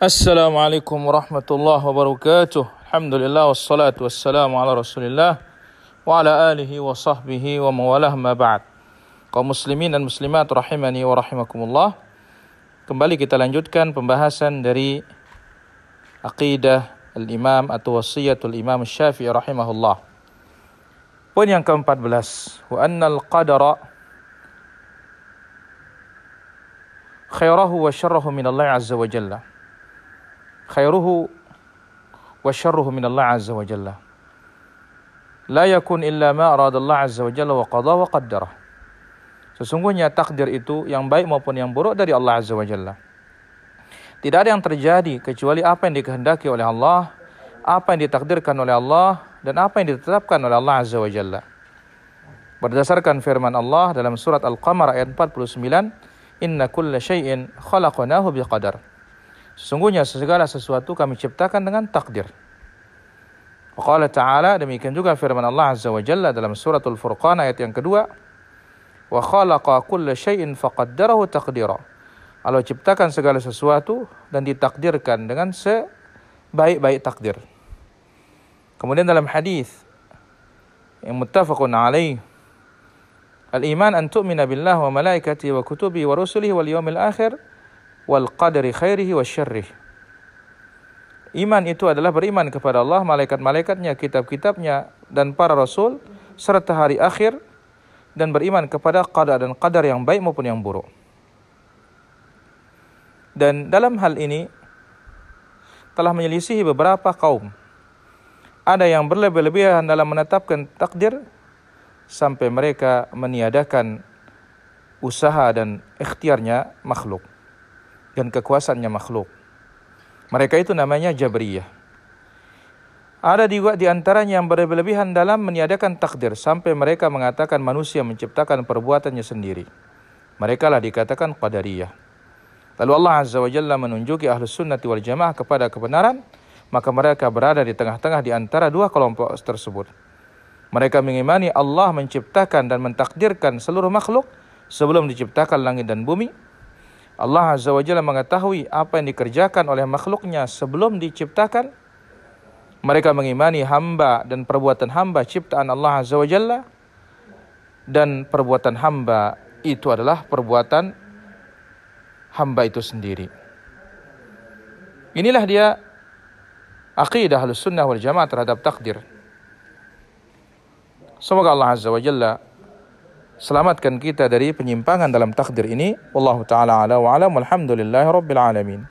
السلام عليكم ورحمة الله وبركاته الحمد لله والصلاة والسلام على رسول الله وعلى آله وصحبه وموالاه ما بعد kaum muslimin dan muslimat rahimani wa rahimakumullah kembali kita lanjutkan pembahasan dari aqidah al-imam atau wasiyatul imam syafi'i rahimahullah poin yang ke-14 wa annal qadara khairahu wa syarrahu min Allah azza wa jalla khairuhu wa syarruhu min Allah azza wa jalla. La yakun illa ma arada Allah azza wa jalla wa qada wa qaddara. Sesungguhnya takdir itu yang baik maupun yang buruk dari Allah azza wa jalla. Tidak ada yang terjadi kecuali apa yang dikehendaki oleh Allah, apa yang ditakdirkan oleh Allah dan apa yang ditetapkan oleh Allah azza wa jalla. Berdasarkan firman Allah dalam surat Al-Qamar ayat 49, "Inna kulla syai'in khalaqnahu biqadar." Sesungguhnya segala sesuatu kami ciptakan dengan takdir. Qala ta'ala demikian juga firman Allah Azza wa Jalla dalam suratul Furqan ayat yang kedua. Wa khalaqa kulla syai'in faqaddarahu taqdira. Allah ciptakan segala sesuatu dan ditakdirkan dengan sebaik-baik takdir. Kemudian dalam hadis yang muttafaqun alaih Al-iman an tu'mina billah wa malaikatihi wa kutubihi wa rusulihi wal yawmil akhir wal qadri khairihi wa syarrih. Iman itu adalah beriman kepada Allah, malaikat-malaikatnya, kitab-kitabnya dan para rasul serta hari akhir dan beriman kepada qadar dan qadar yang baik maupun yang buruk. Dan dalam hal ini telah menyelisihi beberapa kaum. Ada yang berlebih-lebihan dalam menetapkan takdir sampai mereka meniadakan usaha dan ikhtiarnya makhluk dan kekuasaannya makhluk. Mereka itu namanya Jabriyah. Ada juga di antaranya yang berlebihan dalam meniadakan takdir sampai mereka mengatakan manusia menciptakan perbuatannya sendiri. Mereka lah dikatakan Qadariyah. Lalu Allah Azza wa Jalla menunjuki ahlu sunnati wal jamaah kepada kebenaran, maka mereka berada di tengah-tengah di antara dua kelompok tersebut. Mereka mengimani Allah menciptakan dan mentakdirkan seluruh makhluk sebelum diciptakan langit dan bumi, Allah Azza wa Jalla mengetahui apa yang dikerjakan oleh makhluknya sebelum diciptakan. Mereka mengimani hamba dan perbuatan hamba ciptaan Allah Azza wa Jalla. Dan perbuatan hamba itu adalah perbuatan hamba itu sendiri. Inilah dia aqidah sunnah wal jamaah terhadap takdir. Semoga Allah Azza wa Jalla selamatkan kita dari penyimpangan dalam takdir ini. Wallahu taala ala wa alam walhamdulillahirabbil alamin